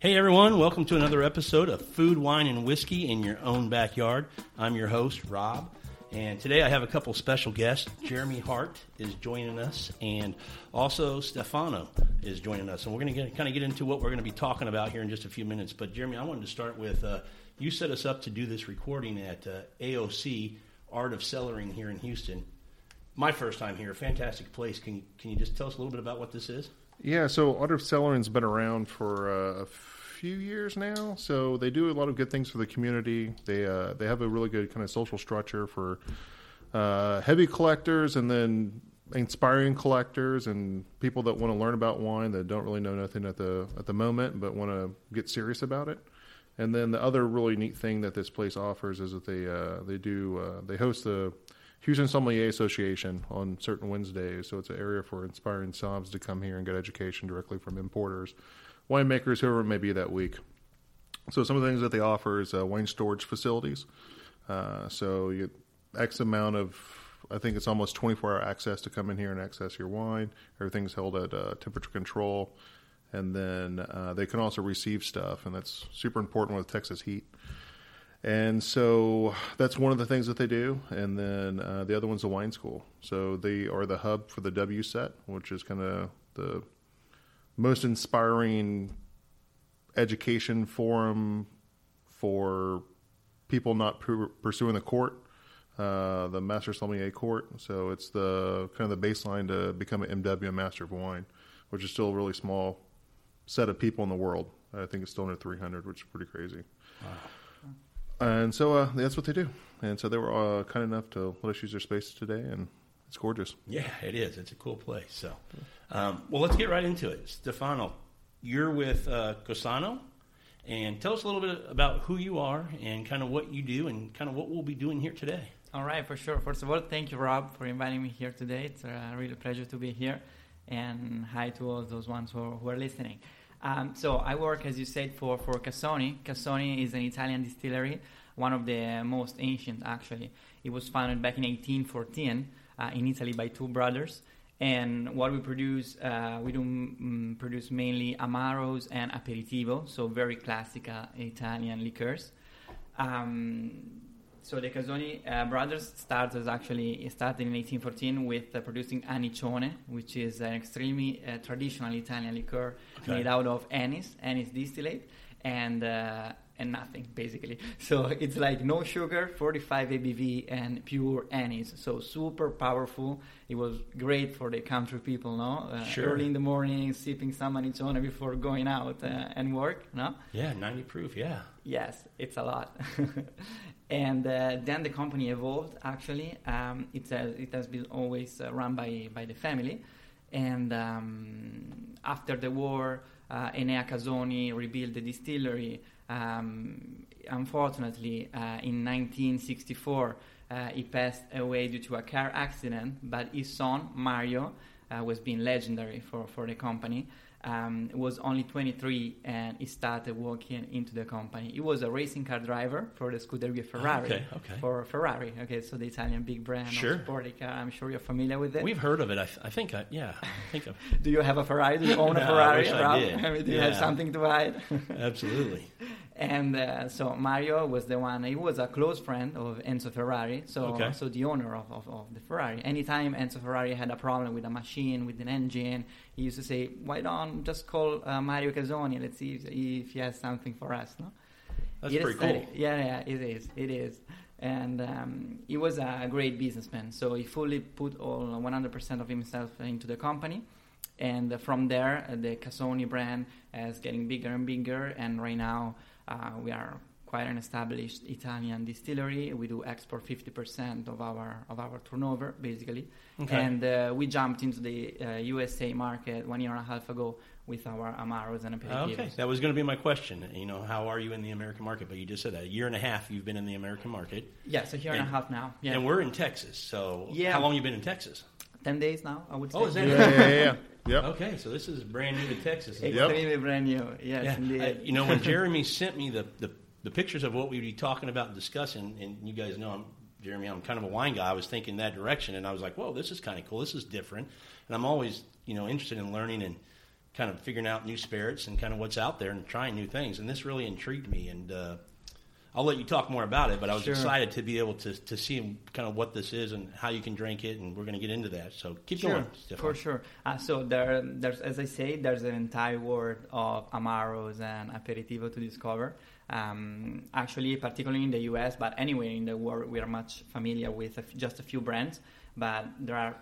Hey everyone, welcome to another episode of Food, Wine, and Whiskey in Your Own Backyard. I'm your host, Rob, and today I have a couple special guests. Jeremy Hart is joining us, and also Stefano is joining us. And we're going to kind of get into what we're going to be talking about here in just a few minutes. But Jeremy, I wanted to start with uh, you set us up to do this recording at uh, AOC Art of Cellaring here in Houston. My first time here, fantastic place. Can can you just tell us a little bit about what this is? Yeah, so Art of Cellaring's been around for uh, a few years now. So they do a lot of good things for the community. They uh, they have a really good kind of social structure for uh, heavy collectors and then inspiring collectors and people that want to learn about wine that don't really know nothing at the at the moment but want to get serious about it. And then the other really neat thing that this place offers is that they uh, they do uh, they host the Houston Sommelier Association on certain Wednesdays. So it's an area for inspiring soms to come here and get education directly from importers, winemakers, whoever it may be that week. So some of the things that they offer is uh, wine storage facilities. Uh, so you get X amount of, I think it's almost 24 hour access to come in here and access your wine. Everything's held at uh, temperature control. And then uh, they can also receive stuff, and that's super important with Texas heat. And so that's one of the things that they do. And then uh, the other one's the wine school. So they are the hub for the WSET, which is kind of the most inspiring education forum for people not pur- pursuing the court, uh, the Master Sommelier Court. So it's the kind of the baseline to become an MW, Master of Wine, which is still a really small set of people in the world. I think it's still under 300, which is pretty crazy. Wow. And so uh, that's what they do. And so they were uh, kind enough to let us use their space today, and it's gorgeous. Yeah, it is. It's a cool place. So, um, well, let's get right into it. Stefano, you're with uh, Casoni, and tell us a little bit about who you are and kind of what you do and kind of what we'll be doing here today. All right, for sure. First of all, thank you, Rob, for inviting me here today. It's a real pleasure to be here. And hi to all those ones who are, who are listening. Um, so I work, as you said, for, for Casoni. Casoni is an Italian distillery, one of the most ancient, actually. It was founded back in 1814 uh, in Italy by two brothers. And what we produce, uh, we do produce mainly amaros and aperitivo, so very classic uh, Italian liqueurs. Um, so the Casoni uh, brothers started actually started in 1814 with uh, producing anicione, which is an extremely uh, traditional Italian liqueur okay. made out of anise, anise distillate, and uh, and nothing basically. So it's like no sugar, 45 ABV, and pure anise. So super powerful. It was great for the country people, no? Uh, sure. Early in the morning, sipping some anicione before going out uh, and work, no? Yeah, 90 proof. Yeah. Yes, it's a lot. and uh, then the company evolved. Actually, um, it has it has been always uh, run by by the family, and um, after the war, uh, Enea Casoni rebuilt the distillery. Um, unfortunately, uh, in 1964, uh, he passed away due to a car accident. But his son Mario uh, was being legendary for for the company um, was only 23 and he started working into the company. He was a racing car driver for the Scuderia Ferrari. Okay, okay. For Ferrari, okay, so the Italian big brand sure. of car. I'm sure you're familiar with it. We've heard of it. I, th- I think, I, yeah, I think. Do you have a Ferrari? Do you own no, a Ferrari? I, I did. Do yeah. you have something to hide? Absolutely. And uh, so Mario was the one. He was a close friend of Enzo Ferrari, so okay. so the owner of, of, of, the Ferrari. Anytime Enzo Ferrari had a problem with a machine, with an engine, he used to say, "Why don't just call uh, Mario Casoni? Let's see if, if, he has something for us." No, that's it pretty cool. Yeah, yeah, it is. It is. And um, he was a great businessman, so he fully put all 100% of himself into the company and from there uh, the Casoni brand is getting bigger and bigger and right now uh, we are quite an established Italian distillery. We do export 50% of our of our turnover, basically. Okay. And uh, we jumped into the uh, USA market one year and a half ago with our amaros and aperitivos. Okay, that was going to be my question. You know, how are you in the American market? But you just said that a year and a half you've been in the American market. Yes, a year and, and a half now. Yeah. And we're in Texas. So yeah. how long you been in Texas? Ten days now, I would say. Oh, is that yeah, yeah, yeah. Yep. Okay, so this is brand new to Texas. Extremely yep. brand new. Yes, yeah. indeed. I, you know, when Jeremy sent me the, the, the pictures of what we'd be talking about and discussing, and you guys know I'm Jeremy, I'm kind of a wine guy. I was thinking that direction, and I was like, "Whoa, this is kind of cool. This is different." And I'm always, you know, interested in learning and kind of figuring out new spirits and kind of what's out there and trying new things. And this really intrigued me. And uh, I'll let you talk more about it, but I was Sure. excited to be able to, to see kind of what this is and how you can drink it. And we're going to get into that. So keep Sure, going, Stefan. for sure. Uh, so there, there's, as I say, there's an entire world of amaros and aperitivo to discover. Um, actually, particularly in the US, but anywhere in the world, we are much familiar with a f- just a few brands. But there are,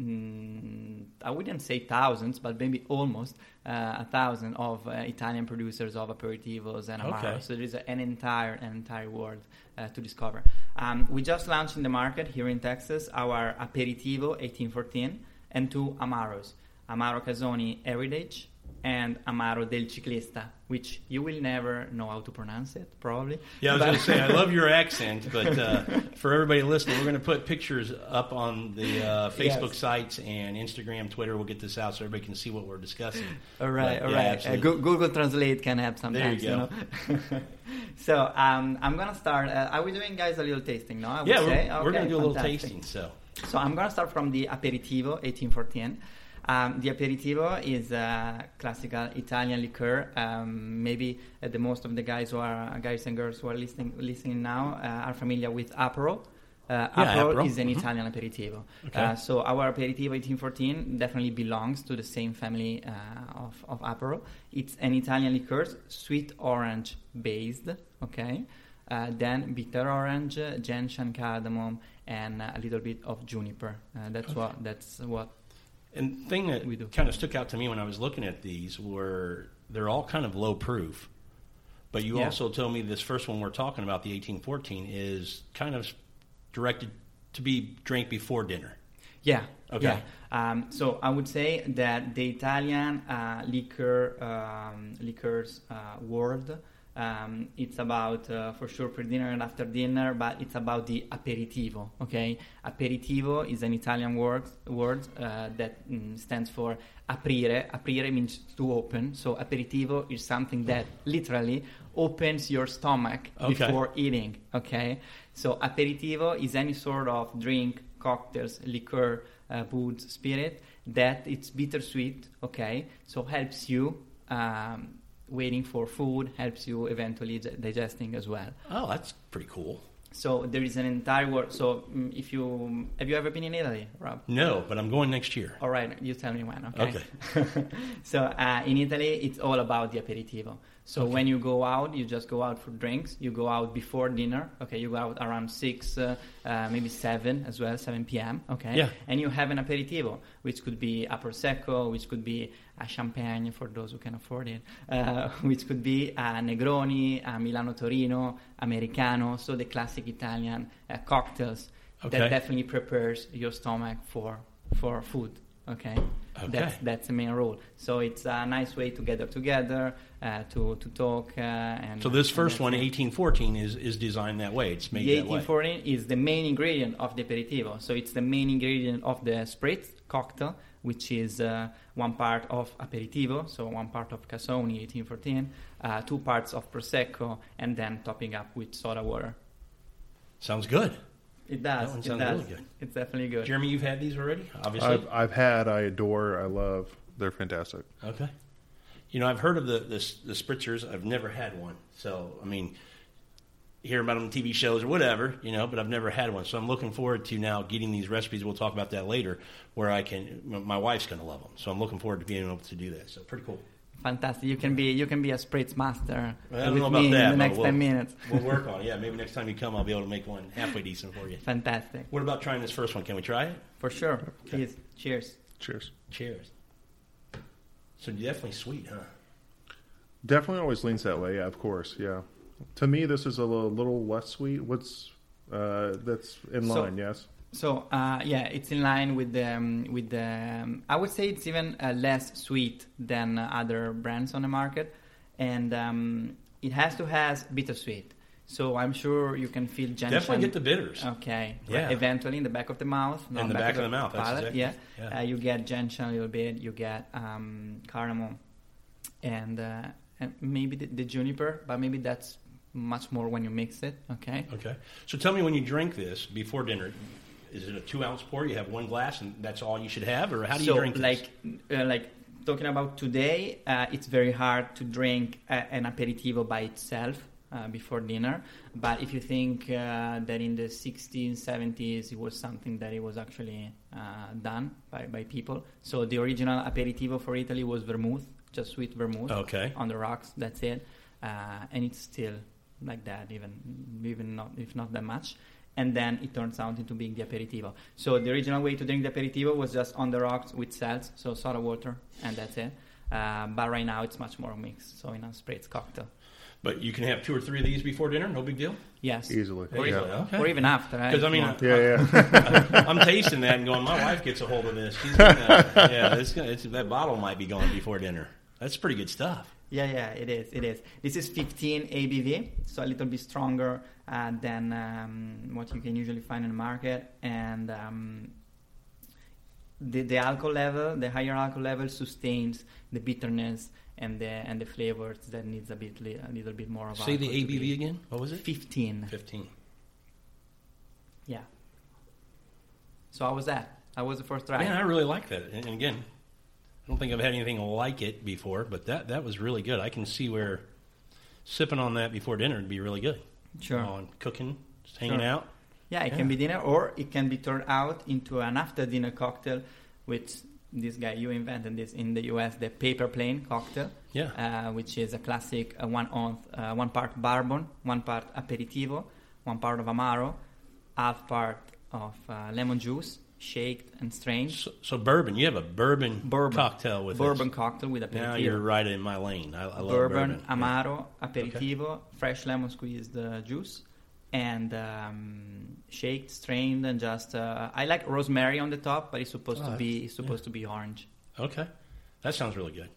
mm, I wouldn't say thousands, but maybe almost uh, a thousand of uh, Italian producers of aperitivos and amaros. Okay. So there is an entire, an entire world uh, to discover. Um, we just launched in the market here in Texas our aperitivo 1814 and two amaros, Amaro Casoni Heritage and Amaro del Ciclista, which you will never know how to pronounce it, probably. Yeah, I was But- going to say I love your accent, but uh, for everybody listening, we're going to put pictures up on the uh, Facebook Yes. sites and Instagram, Twitter. We'll get this out so everybody can see what we're discussing. All right, But, all yeah, right. Uh. Go- Google Translate can help sometimes. There you sometimes. know? so um, I'm gonna start. Uh, are we doing, guys, a little tasting? No, I would yeah, we're, say. we're Okay, going to do a little tasting. So So I'm gonna start from the aperitivo 1814. Um, the aperitivo is a classical Italian liqueur. Um, maybe uh, the most of the guys who are guys and girls who are listening listening now uh, are familiar with Aperol. Uh, Yeah, Aperol Aperol. is an Mhm. Italian aperitivo. Okay. Uh, so our aperitivo 1814 definitely belongs to the same family uh, of, of Aperol. It's an Italian liqueur, sweet orange based. Okay. Uh, then bitter orange, uh, gentian, cardamom, and uh, a little bit of juniper. Uh, that's Okay. what. That's what. And thing that We do. kind of stuck out to me when I was looking at these were they're all kind of low proof. But you Yeah. also told me this first one we're talking about, the 1814, is kind of directed to be drank before dinner. Yeah. Okay. Yeah. Um, so I would say that the Italian uh, liquor um, liqueurs uh, world. Um, it's about uh, for sure pre dinner and after dinner, but it's about the aperitivo. Okay, aperitivo is an Italian word word uh, that mm, stands for aprire. Aprire means to open. So aperitivo is something that literally opens your stomach Okay. before eating. Okay, so aperitivo is any sort of drink, cocktails, liqueur, uh, booze, spirit that it's bittersweet. Okay, so helps you um, waiting for food, helps you eventually di- digesting as well. Oh, that's pretty cool. So there is an entire world. So mm, if you have you ever been in Italy, Rob? No, but I'm going next year. All right, you tell me when. Okay. Okay. so uh, in Italy, it's all about the aperitivo. So Okay. when you go out, you just go out for drinks. You go out before dinner. Okay, you go out around six, uh, uh, maybe seven as well, seven p.m. Okay. Yeah. And you have an aperitivo, which could be a prosecco, which could be a champagne for those who can afford it, uh, which could be a Negroni, a Milano Torino, Americano. So the classic Italian uh, cocktails Okay. that definitely prepares your stomach for for food. Okay. Okay. That's that's the main rule. So it's a nice way to gather together, uh, to to talk. Uh, and So this first one, 1814, is is designed that way. It's made The that way. 1814 is the main ingredient of the aperitivo. So it's the main ingredient of the spritz cocktail, which is uh, one part of aperitivo, so one part of Casoni 1814, uh, two parts of prosecco, and then topping up with soda water. Sounds good. It That does. one it sounds does. really good. It's definitely good. Jeremy, you've had these already, obviously. I've, I've had, I adore, I love. They're fantastic. Okay. You know, I've heard of the, the the spritzers. I've never had one. So, I mean, hear about them on TV shows or whatever, you know, but I've never had one. So I'm looking forward to now getting these recipes. We'll talk about that later, where I can. My wife's going to love them. So I'm looking forward to being able to do that. So pretty cool. Fantastic. You can be you can be a spritz master I don't with know about me that, in the next we'll- ten minutes. We'll work on it. Yeah, maybe next time you come, I'll be able to make one halfway decent for you. Fantastic. What about trying this first one? Can we try it? For sure. Okay. Please. Cheers. Cheers. Cheers. So definitely sweet, huh? Definitely always leans that way. Yeah, of course. Yeah. To me, this is a little, little less sweet. What's uh, that's in So- line? yes. So uh, yeah, it's in line with the um, with the. Um, I would say it's even uh, less sweet than uh, other brands on the market, and um, it has to has bittersweet. So I'm sure you can feel gentian. Definitely get the bitters. Okay. Yeah. Eventually in the back of the mouth. In the back of the mouth, that's palate, exactly- yeah. yeah. Uh, you get gentian a little bit. You get um, cardamom, and, uh, and maybe the, the juniper, but maybe that's much more when you mix it. Okay. Okay. So tell me when you drink this before dinner, is it a two ounce pour? You have one glass and that's all you should have, or how do you so drink this? like uh, like talking about today, uh, it's very hard to drink a, an aperitivo by itself uh, before dinner. But if you think uh, that in the 60s, 70s, it was something that it was actually uh, done by, by people. So the original aperitivo for Italy was vermouth, just sweet vermouth Okay. on the rocks. That's it, uh, and it's still like that, even even not if not that much. And then it turns out into being the aperitivo. So the original way to drink the aperitivo was just on the rocks with salts, so soda water, and that's it. Uh, but right now it's much more mixed, so in a spritz cocktail. But you can have two or three of these before dinner, no big deal. Yes, Easily. or, Yeah. even, Okay. or even after. right? Because I mean, If uh, you. Yeah, yeah. I'm tasting that and going, my wife gets a hold of this. She's gonna, yeah, it's gonna, it's, that bottle might be gone before dinner. That's pretty good stuff. Yeah, yeah, it is. It is. This is 15 ABV, so a little bit stronger uh, than um, what you can usually find in the market, and um, the the alcohol level, the higher alcohol level, sustains the bitterness and the and the flavors that needs a bit a little bit more of. Say the ABV again. What was it? 15. 15. Yeah. So how was that? How was the first try? Man, I really like that. And again, I don't think I've had anything like it before, but that, that was really good. I can see where sipping on that before dinner would be really good. Sure. On cooking, just hanging Sure. out. Yeah, it Yeah. can be dinner, or it can be turned out into an after-dinner cocktail, which this guy you invented this in the U.S. the paper plane cocktail, Yeah. uh, which is a classic uh, one on uh, one part bourbon, one part aperitivo, one part of amaro, half part of uh, lemon juice, shaked and strained. So, so bourbon. You have a bourbon, Bourbon. cocktail with bourbon this. cocktail with aperitivo. Now you're right in my lane. I, I love bourbon, bourbon. Yeah. amaro, aperitivo, fresh lemon squeezed uh, juice, and um, shaked, strained, and just. Uh, I like rosemary on the top, but it's supposed Oh, to be it's supposed to be orange. Okay. That sounds really good.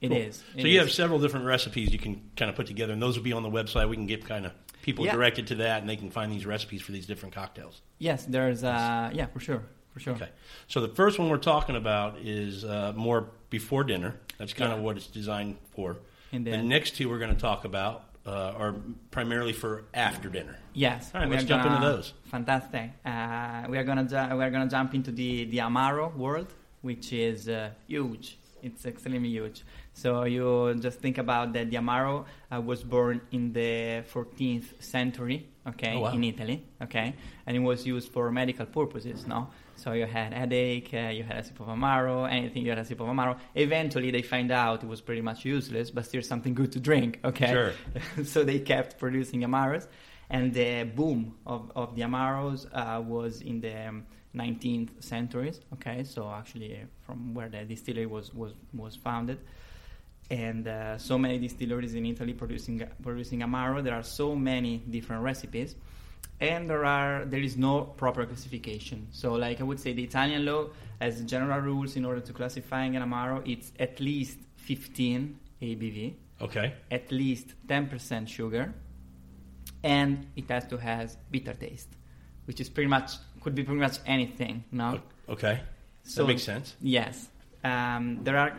It Cool. is. So it you is. have several different recipes you can kind of put together, and those will be on the website. We can get kind of people Yeah. directed to that, and they can find these recipes for these different cocktails. Yes, there's. Uh, yeah, for sure, for sure. Okay. So the first one we're talking about is uh, more before dinner. That's kind of what it's designed for. And then, The next two we're going to talk about uh, are primarily for after dinner. yes, All right, let's jump into gonna- those. Fantastic. Uh, we are gonna ju- we are gonna jump into the the amaro world, which is uh, huge. It's extremely huge. So you just think about that. The amaro uh, was born in the 14th century, okay, Oh, wow. in Italy, okay, and it was used for medical purposes. No, so you had headache, uh, you had a sip of amaro, anything you had a sip of amaro. Eventually, they find out it was pretty much useless, but still something good to drink. Okay, Sure. so they kept producing amaros, and the boom of, of the amaros uh, was in the um, 19th centuries. Okay, so actually from where the distillery was was was founded, and uh, so many distilleries in Italy producing producing amaro. There are so many different recipes. And there are there is no proper classification. So, like I would say, the Italian law has general rules in order to classifying an amaro. It's at least 15 ABV, Okay. at least 10% sugar, and it has to have bitter taste, which is pretty much could be pretty much anything. No, Okay. So- that makes sense. yes, um, there are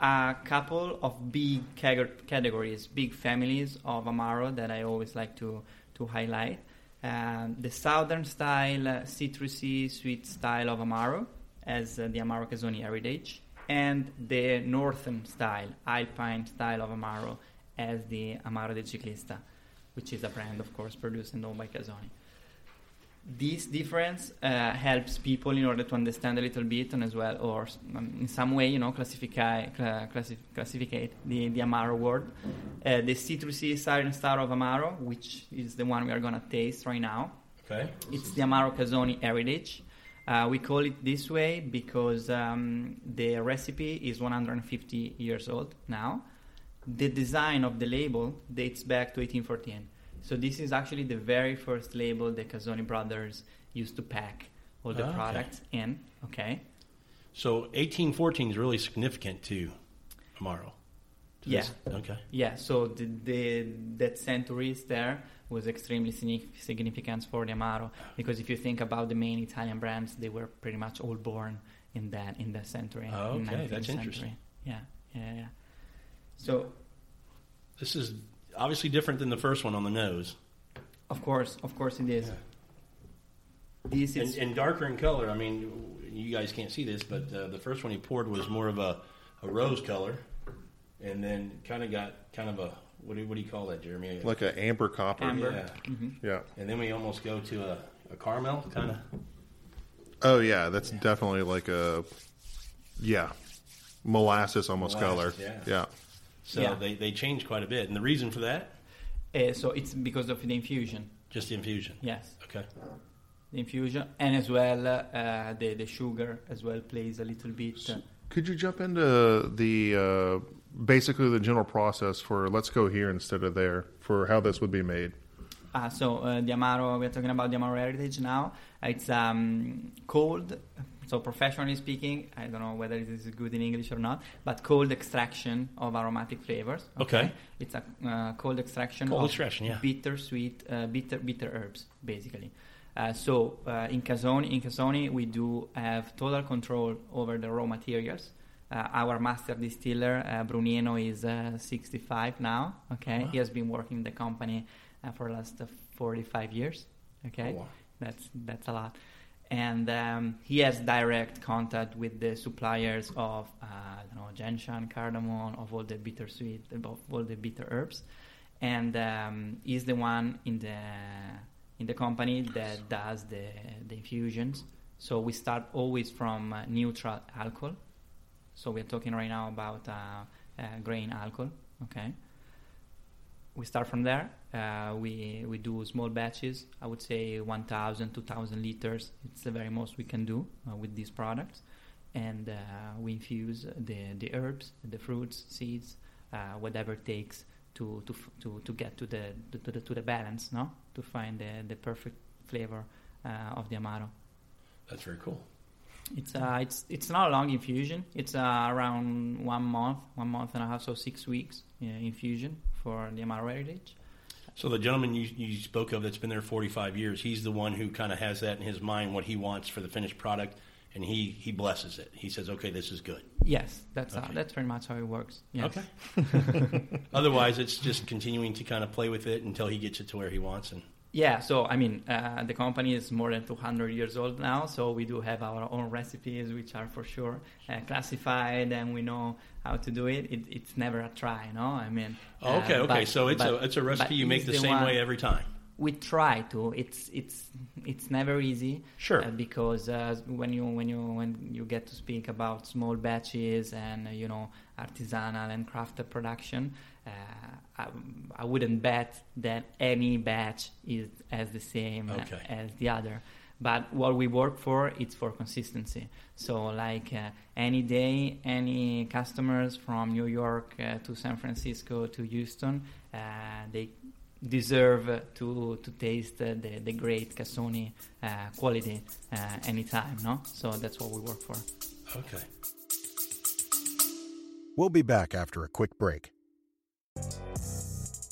a couple of big categories, big families of amaro that I always like to to highlight. Um, the southern style, uh, citrusy, sweet style of amaro, as uh, the Amaro Casoni heritage, and the northern style, alpine style of amaro, as the Amaro del Ciclista, which is a brand, of course, produced owned by Casoni. This difference uh, helps people in order to understand a little bit and as well, or um, in some way, you know, classify, cla- classif- classificate the, the Amaro word. Uh, the citrusy Siren Star of Amaro, which is the one we are going to taste right now. Okay. It's the Amaro Casoni heritage. Uh, we call it this way because um, the recipe is 150 years old now. The design of the label dates back to 1814. So this is actually the very first label the Casoni brothers used to pack all the Ah, okay. products in. Okay. So 1814 is really significant to Amaro. To Yeah. this- Okay. Yeah, so the, the that century is there was extremely signif- significant for the Amaro because if you think about the main Italian brands, they were pretty much all born in that in that century. Oh, okay, 19th that's century. interesting. Yeah, yeah, yeah. So This is obviously different than the first one on the nose. of course, of course, it is. Yeah. This And, is and darker in color. I mean, you guys can't see this, but uh, the first one he poured was more of a, a rose color, and then kind of got kind of a what do, what do you call that, Jeremy? Like an amber copper. Amber. Yeah. Yeah. And then we almost go to a, a caramel kind of. Oh yeah, that's definitely like a yeah molasses almost Molasses, color. yeah. yeah. So Yeah. they, they changed quite a bit. And the reason for that, Uh, so it's because of the infusion. just the infusion. Yes, Okay. the infusion, and as well uh, the the sugar as well plays a little bit. uh, Could you jump into the uh, basically the general process for let's go here instead of there for how this would be made? Ah, so uh, the Amaro, we're talking about the Amaro Heritage now. It's um, cold, so professionally speaking, I don't know whether it is good in English or not, but cold extraction of aromatic flavors. Okay. It's a uh, cold extraction Cold of extraction, yeah. bitter, sweet, uh, bitter, bitter herbs, basically. Uh, so uh, in Casoni, in Casoni, we do have total control over the raw materials. Uh, our master distiller, uh, Brunino, is uh, 65 now. Okay, he has been working in the company uh, for the last uh, 45 years. Okay, Oh, wow. that's that's a lot. And um, he has direct contact with the suppliers of uh, I don't know gentian, cardamom, of all the bittersweet, of all the bitter herbs, and um, he's the one in the in the company that does the the infusions. So we start always from uh, neutral alcohol. So we're talking right now about uh, uh, grain alcohol. Okay we start from there. Uh, we we do small batches. I would say 1,000, 2,000 liters. It's the very most we can do uh, with these products, and uh, we infuse the the herbs, the fruits, seeds, uh, whatever it takes to to to, to get to the, to the to the balance, no, to find the the perfect flavor uh, of the amaro. That's very cool. It's uh, it's it's not a long infusion. It's uh, around one month, one month and a half, so six weeks uh, infusion for the Amaro Heritage. So the gentleman you, you spoke of that's been there 45 years, he's the one who kind of has that in his mind, what he wants for the finished product, and he, he blesses it. He says, okay, this is good. Yes, that's how, Okay. that's pretty much how it works. Yes. Okay. Otherwise, it's just continuing to kind of play with it until he gets it to where he wants. And Yeah. So I mean, uh, the company is more than 200 years old now, so we do have our own recipes, which are for sure uh, classified, and we know how to do it. it it's never a try, no? I mean. Oh, okay, uh, okay. but- so it's a it's a recipe you make the, the same one- way every time. we try to it's it's it's never easy Sure. uh, because uh, when you when you when you get to speak about small batches and uh, you know artisanal and crafted production uh, I, I wouldn't bet that any batch is as the same Okay. as the other but what we work for it's for consistency so like uh, any day any customers from new york uh, to san francisco to houston uh, they deserve to to taste uh, the the great Casoni uh, quality uh, anytime. No, so that's what we work for. Okay. We'll be back after a quick break.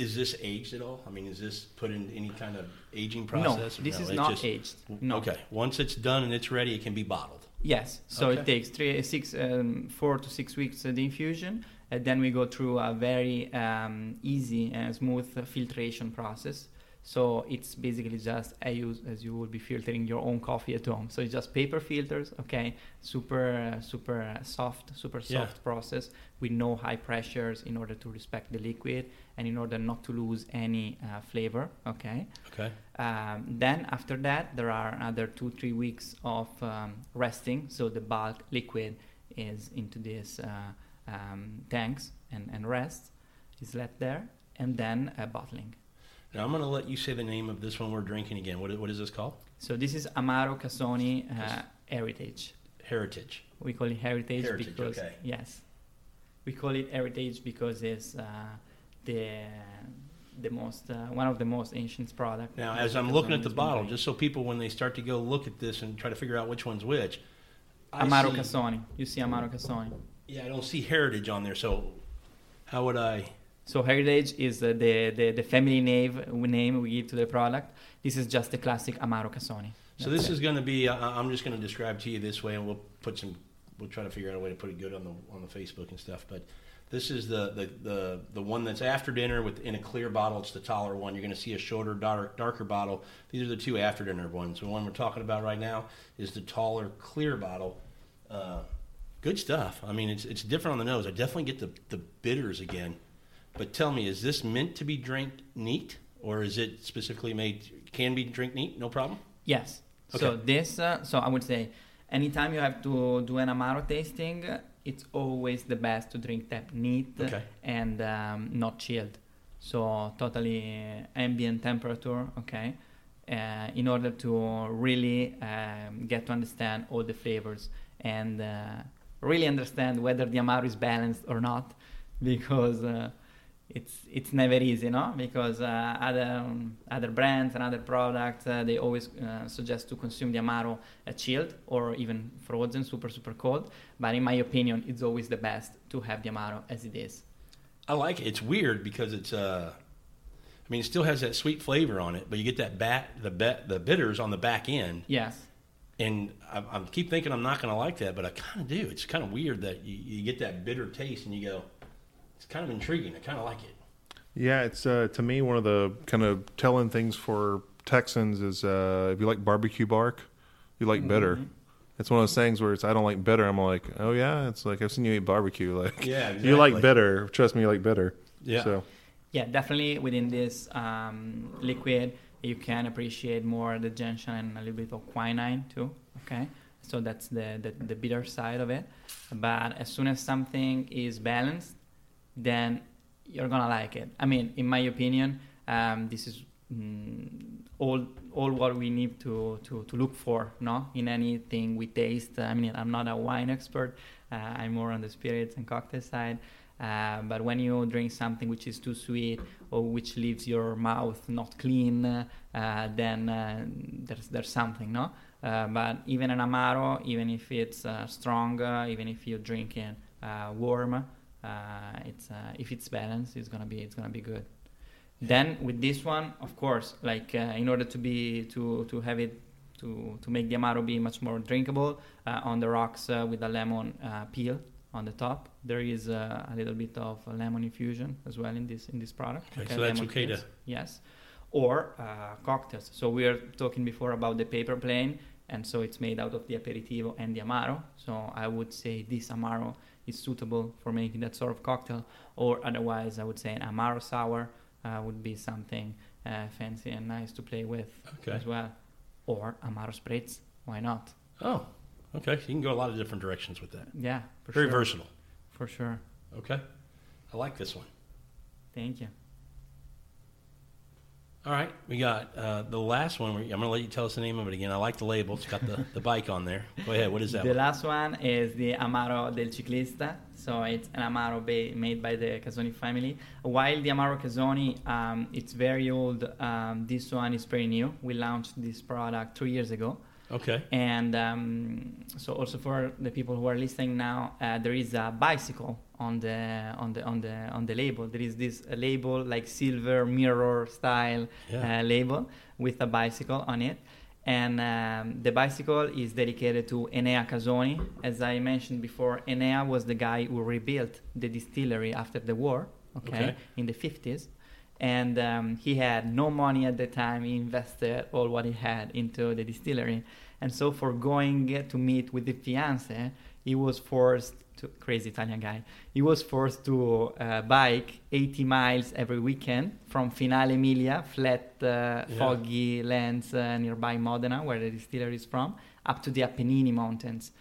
is this aged at all? I mean, is this put in any kind of aging process? no, this is it's not just- aged. No. Okay. Once it's done and it's ready, it can be bottled. Yes, so Okay. it takes three, six, um, four to six weeks uh, the infusion, and then we go through a very um, easy and smooth filtration process. So it's basically just I use as you would be filtering your own coffee at home. So it's just paper filters, okay, super, uh, super uh, soft, super soft Yeah. process with no high pressures in order to respect the liquid and in order not to lose any uh, flavor, okay. Okay. Um, then after that, there are another two three weeks of um, resting. So the bulk liquid is into these uh, um, tanks and, and rests, is left there, and then uh, bottling. Now I'm going to let you say the name of this one we're drinking again. What, what is this called? So this is Amaro Casoni uh, Heritage. Heritage. We call it heritage, Heritage, because okay. yes, we call it heritage because it's uh, the the most uh, one of the most ancient products. Now, as I'm looking at the bottle, just so people, when they start to go look at this and try to figure out which one's which, I Amaro see- Casoni. You see Amaro Casoni. Yeah, I don't see heritage on there. So how would I? So heritage is the, the the family name name we give to the product. This is just the classic Amaro Casoni. So this it. is going to be. Uh, I'm just going to describe to you this way, and we'll put some. We'll try to figure out a way to put it good on the on the Facebook and stuff. But this is the the the, the one that's after dinner with in a clear bottle. It's the taller one. You're going to see a shorter, dark, darker bottle. These are the two after dinner ones. The one we're talking about right now is the taller, clear bottle. Uh, good stuff. I mean, it's it's different on the nose. I definitely get the the bitters again. But tell me, is this meant to be drank neat, or is it specifically made can be drink neat? No problem. Yes. So this, uh, so I would say, anytime you have to do an amaro tasting, uh, it's always the best to drink that neat Okay. and um, not chilled. So totally ambient temperature, okay, uh, in order to really um, get to understand all the flavors and uh, really understand whether the amaro is balanced or not, because. Uh, it's it's never easy, no? Because uh, other um, other brands and other products uh, they always uh, suggest to consume the amaro uh, chilled or even frozen, super super cold. But in my opinion, it's always the best to have the amaro as it is. I like it. It's weird because it's uh I mean it still has that sweet flavor on it, but you get that bat the bet the bitters on the back end. Yes, And I, I keep thinking I'm not going to like that, but I kind of do. It's kind of weird that you, you get that bitter taste and you go, it's kind of intriguing. I kind of like it. Yeah, it's uh, to me one of the kind of telling things for Texans is uh, if you like barbecue bark, you like bitter. Mm-hmm. It's one of those things where it's I don't like bitter. I'm like, oh yeah, it's like I've seen you eat barbecue. Like, Yeah, you like exactly. bitter. Trust me, you like bitter. Yeah. So yeah, definitely within this um, liquid you can appreciate more the gentian and a little bit of quinine too. Okay, so that's the, the the bitter side of it. But as soon as something is balanced, then you're gonna like it. I mean, in my opinion, um, this is mm, all all what we need to, to, to look for, no, in anything we taste. I mean, I'm not a wine expert. Uh, I'm more on the spirits and cocktail side. Uh, but when you drink something which is too sweet or which leaves your mouth not clean, uh, then uh, there's there's something, no. Uh, but even an amaro, even if it's uh, strong, uh, even if you drink it warm, it's uh, if it's balanced, it's gonna be it's gonna be good. Then with this one, of course, like uh, in order to be to to have it to to make the amaro be much more drinkable, uh, on the rocks uh, with a lemon uh, peel on the top, there is uh, a little bit of lemon infusion as well in this in this product. Okay, so that's okay yes, or uh, cocktails. So we are talking before about the paper plane, and so it's made out of the aperitivo and the amaro. So I would say this amaro is suitable for making that sort of cocktail, or otherwise I would say an amaro sour uh, would be something uh, fancy and nice to play with Okay. as well, or amaro spritz. Why not? Oh, okay. You can go a lot of different directions with that. Yeah, for Very sure. versatile. For sure. Okay. I like this one. Thank you. All right, we got uh, the last one. I'm going to let you tell us the name of it again. I like the label. It's got the, the bike on there. Go ahead. What is that? The one? last one is the Amaro del Ciclista. So it's an Amaro ba- made by the Casoni family. While the Amaro Casoni, um, it's very old. Um, this one is pretty new. We launched this product three years ago. Okay. And um, so also for the people who are listening now, uh, there is a bicycle on the on the on the on the label. There is this uh, label like silver mirror style Yeah. uh, label with a bicycle on it. And um, the bicycle is dedicated to Enea Casoni. As I mentioned before, Enea was the guy who rebuilt the distillery after the war, okay, Okay. in the 50s. And um, he had no money at the time. He invested all what he had into the distillery. And so, for going to meet with the fiance, he was forced to crazy Italian guy. He was forced to uh, bike 80 miles every weekend from Finale Emilia, flat, uh, Yeah. foggy lands uh, nearby Modena, where the distillery is from, up to the Apennine Mountains.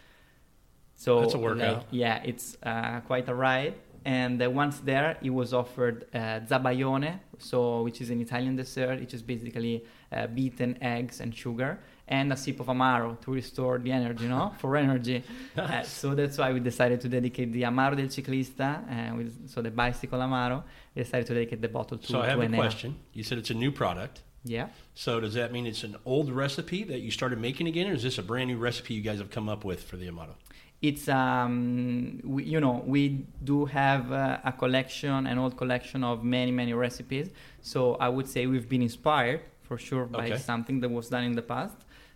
So That's a workout. like, yeah, it's uh, quite a ride. And uh, once there, he was offered uh, zabaione, so which is an Italian dessert. It's just basically uh, beaten eggs and sugar, and a sip of amaro to restore the energy, no, for energy. Uh, so that's why we decided to dedicate the amaro del ciclista, uh, with, so the bicycle amaro. We decided to dedicate the bottle to. So I have a question. You said it's a new product. Yeah. So does that mean it's an old recipe that you started making again, or is this a brand new recipe you guys have come up with for the Amaro? It's um, we, you know we do have uh, a collection, an old collection of many many recipes. So I would say we've been inspired for sure by Okay. something that was done in the past.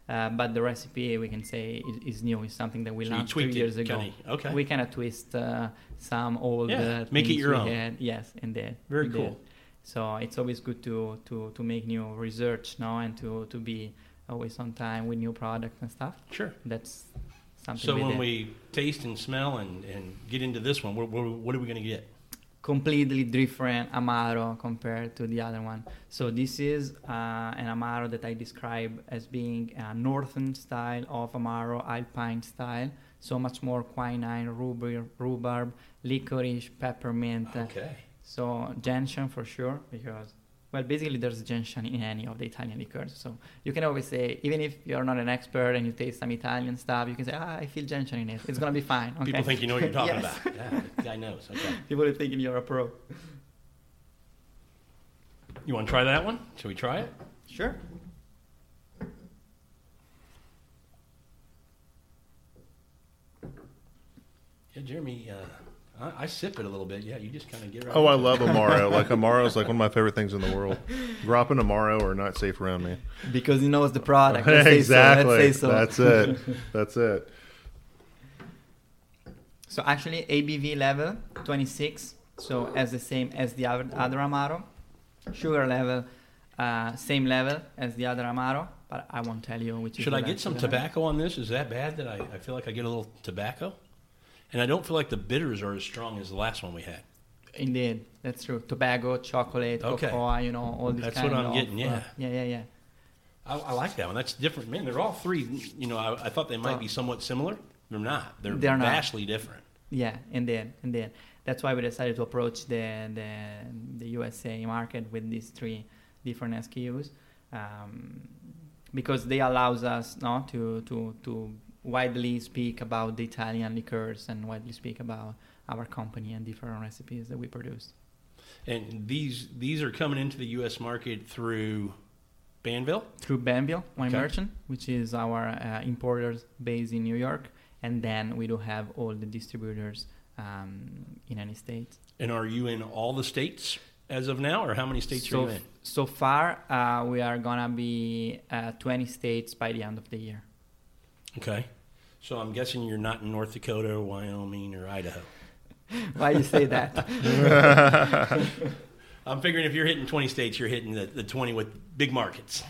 Uh, but the recipe we can say is, is new. Is something that we So launched it, years ago. kinda- okay. We kind of twist uh, some old Yeah, uh, make it your own. had. Yes, indeed. Very indeed. cool. So it's always good to, to, to make new research, now and to, to be always on time with new products and stuff. Sure. That's something. So when we taste and smell and, and get into this one, what, what, what are we going to get? completely different amaro compared to the other one. So this is uh, an amaro that I describe as being a northern style of amaro, alpine style. So much more quinine, rhubarb, rhubarb licorice, peppermint. Okay. So gentian for sure, because well, basically there's gentian in any of the Italian liqueurs. So you can always say, even if you're not an expert and you taste some Italian stuff, you can say, ah, I feel gentian in it. It's gonna be fine. Okay? People think you know what you're talking Yes. about. Yeah, the guy knows. Okay. People are thinking you're a pro. You want to try that one? Shall we try it? Sure. Yeah, Jeremy, uh, I, I sip it a little bit. Yeah, you just kind of get right. Oh, I into it. love Amaro. Like Amaro is like one of my favorite things in the world. Dropping Amaro are not safe around me. Because he knows the product. Let's say so, let's exactly. say so. That's it. That's it. So actually, ABV level 26, so as the same as the other, other Amaro. Sugar level, uh, same level as the other Amaro, but I won't tell you which is Should the I get some tobacco on this? Is that bad that I, I feel like I get a little tobacco? And I don't feel like the bitters are as strong as the last one we had. Indeed, that's true. Tobacco, chocolate, Okay. cocoa, you know, all these That's kind what I'm of, getting, uh, yeah. yeah, yeah, yeah. I, I like that one. That's different. Man, they're all three. You know, I, I thought they might Oh. be somewhat similar. They're not. They're, They're not. vastly different. Yeah, and then and then That's why we decided to approach the the, the USA market with these three different SKUs, um, because they allows us no to to to widely speak about the Italian liqueurs and widely speak about our company and different recipes that we produce. And these these are coming into the U.S. market through Banville. through Banville Wine Okay. Merchant, which is our uh, importers based in New York, and then we do have all the distributors um, in any state. And are you in all the states as of now, or how many states so, are you in? so far, uh, we are gonna be uh, 20 states by the end of the year. Okay. So I'm guessing you're not in North Dakota, or Wyoming, or Idaho. Why you say that? I'm figuring if you're hitting 20 states, you're hitting the, the 20 with big markets.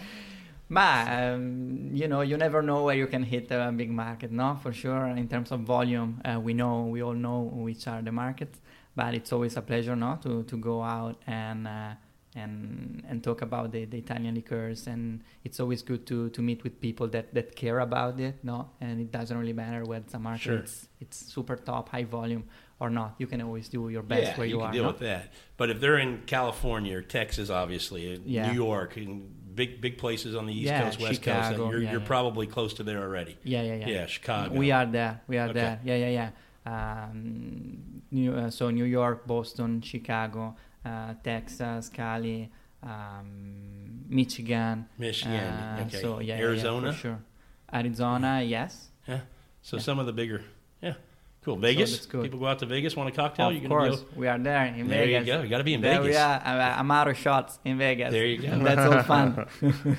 But um, you know, you never know where you can hit a big market. No, for sure. In terms of volume, uh, we know we all know which are the markets. But it's always a pleasure, no, to, to go out and uh, and and talk about the, the Italian liqueurs. And it's always good to, to meet with people that, that care about it, no. And it doesn't really matter whether it's a market, Sure. it's it's super top, high volume or not. You can always do your best yeah, where you, can are. deal no? with that. But if they're in California or Texas, obviously, Yeah. New York, and big big places on the East Yeah, Coast, West Coast, Chicago, then you're, yeah, you're yeah. probably close to there already. Yeah, yeah, yeah. Yeah, Chicago. We are there. We are Okay. there. Yeah, yeah, yeah. Um, New, uh, so New York, Boston, Chicago, uh, Texas, Cali, um, Michigan. Michigan. Uh, okay. So yeah, yeah, yeah, Arizona. for sure. Arizona, yes. Yeah. So Yeah. some of the bigger. Yeah. Cool. Vegas. good. People go out to Vegas, want a cocktail. of you can course, Go. we are there in There you Vegas. go. You got to be in there Vegas. we are. Uh, Amaro shots in Vegas. There you go. That's all fun.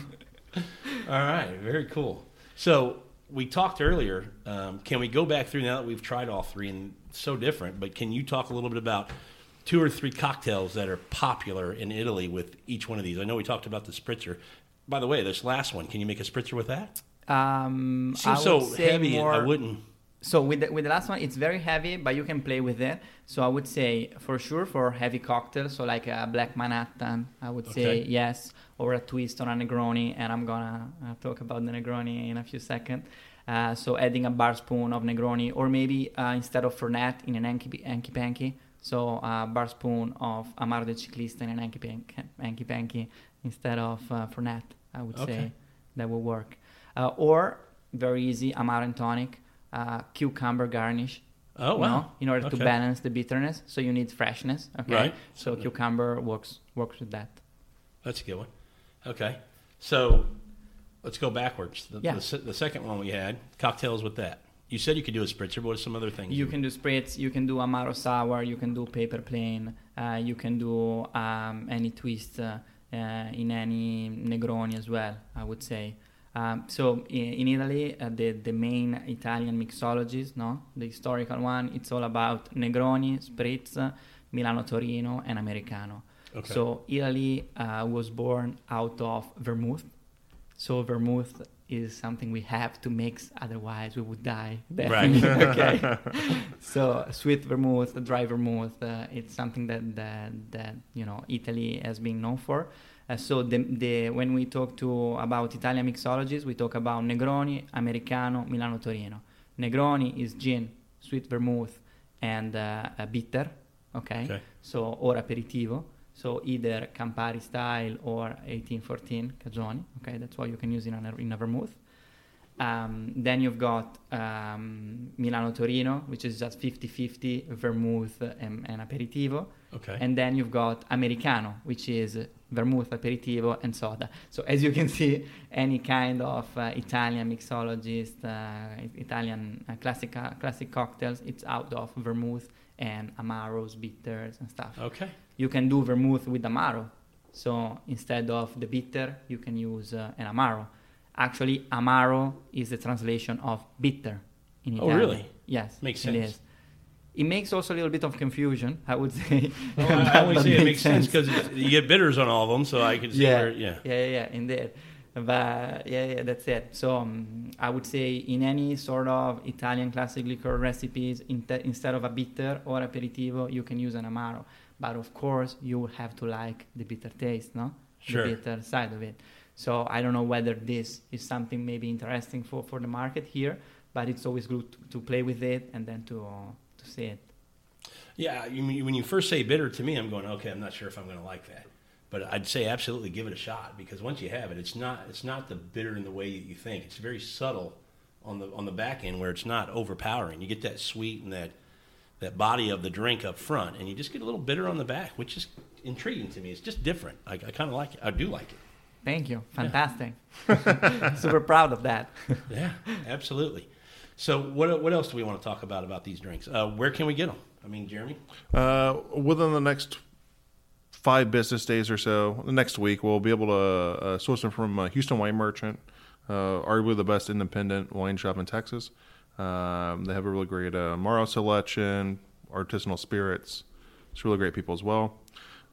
All right, very cool. So we talked earlier. Um, can we go back through now that we've tried all three and so different? But can you talk a little bit about two or three cocktails that are popular in Italy with each one of these? I know we talked about the spritzer. By the way, this last one, can you make a spritzer with that? Um, I Seems so heavy. more, I wouldn't. So with the, with the last one, it's very heavy, but you can play with it. So I would say for sure for heavy cocktails, so like a black Manhattan, I would say yes, or a twist on a Negroni, and I'm gonna uh, talk about the Negroni in a few seconds. Uh, so adding a bar spoon of Negroni, or maybe uh, instead of Fernet in an Hanky Hanky Panky, so a bar spoon of Amaro de Ciclista in an Hanky Panky, Hanky Panky instead of uh, Fernet. I would Okay. say that will work. Uh, or very easy, Amaro and tonic, uh, cucumber garnish. Oh wow! know, in order to balance the bitterness, so you need freshness. Okay, Right. So cucumber works works with that. That's a good one. Okay, so let's go backwards. The, Yeah. the, the second one we had cocktails with that You said you could do a spritzer. What are some other things? You can do spritz, you can do amaro sour, you can do paper Plane, uh, you can do um, any twist uh, uh, in any Negroni as well, I would say. Um, so in, in Italy, uh, the, the main Italian mixologies, no, the historical one, it's all about Negroni, Spritz, Milano Torino, and Americano. Okay. So Italy uh, was born out of vermouth. So vermouth is something we have to mix, otherwise we would die. Right. okay. so sweet vermouth, dry vermouth, uh, it's something that, that that you know Italy has been known for. Uh, so the, the when we talk to about Italian mixologies, we talk about Negroni, Americano, Milano Torino. Negroni is gin, sweet vermouth, and uh, bitter. Okay? Okay. So or aperitivo. So either Campari style or 1814 Casoni. Okay, that's what you can use in a, in a vermouth. Um, then you've got um, Milano Torino, which is just 50 50 vermouth and, and aperitivo. Okay. And then you've got Americano, which is vermouth, aperitivo, and soda. So as you can see, any kind of uh, Italian mixologist, uh, Italian uh, classic classic cocktails, it's out of vermouth and amaros, bitters, and stuff. okay. You can do vermouth with amaro. So instead of the bitter, you can use uh, an amaro. Actually, amaro is the translation of bitter in Italian. Oh, really? Yes, Makes sense. is. It makes also a little bit of confusion, I would say. Well, I always say it makes sense because you get bitters on all of them, so I can see yeah, where, yeah. yeah, yeah, yeah, indeed. But yeah, yeah, that's it. So um, I would say in any sort of Italian classic liquor recipes, in instead of a bitter or aperitivo, you can use an amaro. But of course, you will have to like the bitter taste, no? Sure. The bitter side of it. So I don't know whether this is something maybe interesting for, for the market here, but it's always good to, to play with it and then to uh, to see it. Yeah, you, mean- when you first say bitter to me, I'm going, okay, I'm not sure if I'm going to like that. But I'd say absolutely give it a shot because once you have it, it's not it's not the bitter in the way that you think. It's very subtle on the on the back end where it's not overpowering. You get that sweet and that that body of the drink up front, and you just get a little bitter on the back, which is intriguing to me. It's just different. I, I kind of like it. I do like it. Thank you. Fantastic. Super proud of that. Yeah, absolutely. So what what else do we want to talk about about these drinks? Uh, where can we get them? I mean, Jeremy. Uh, within the next five business days or so, the next week, we'll be able to uh, source them from uh, Houston Wine Merchant, uh, arguably the best independent wine shop in Texas. Um, they have a really great uh, Maro selection, artisanal spirits. It's really great people as well.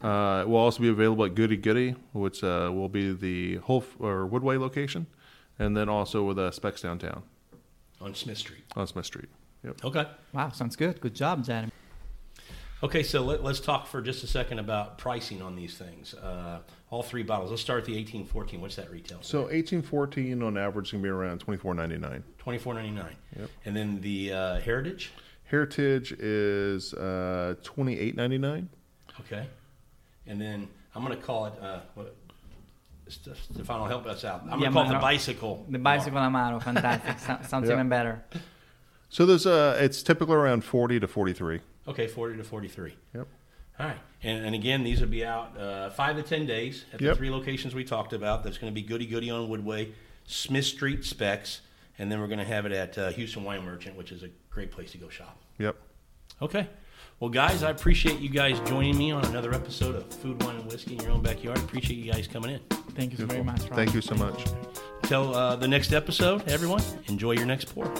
Uh, it will also be available at Goody Goody, which uh, will be the whole or Woodway location, and then also with uh, Spec's downtown On Smith Street. on Smith Street. Yep. Okay. Wow, sounds good. Good job, Jeremy. Okay, so let, us talk for just a second about pricing on these things. Uh, all three bottles. Let's start with the 1814. What's that retail? So eighteen fourteen on average is gonna be around twenty four ninety nine. 24.99. Yep. And then the uh, Heritage. Heritage is uh, twenty eight ninety nine. Okay. And then I'm going to call it. Uh, what, St- Stefano, help us out. I'm Yeah, going to call it the bicycle. The bicycle amaro, fantastic. So- sounds Yeah. even better. So there's a. it's typically around forty to forty three. Okay, 40 to 43. Yep. All right. And, and again, these will be out uh, five to 10 days at the Yep. three locations we talked about. That's going to be Goody Goody on Woodway, Smith Street Spec's, and then we're going to have it at uh, Houston Wine Merchant, which is a great place to go shop. Yep. Okay. Well, guys, I appreciate you guys joining me on another episode of Food, Wine, and Whiskey in Your Own Backyard. Appreciate you guys coming in. Thank you so very much. Rob. Thank you so much. Until uh, the next episode, everyone, enjoy your next pour.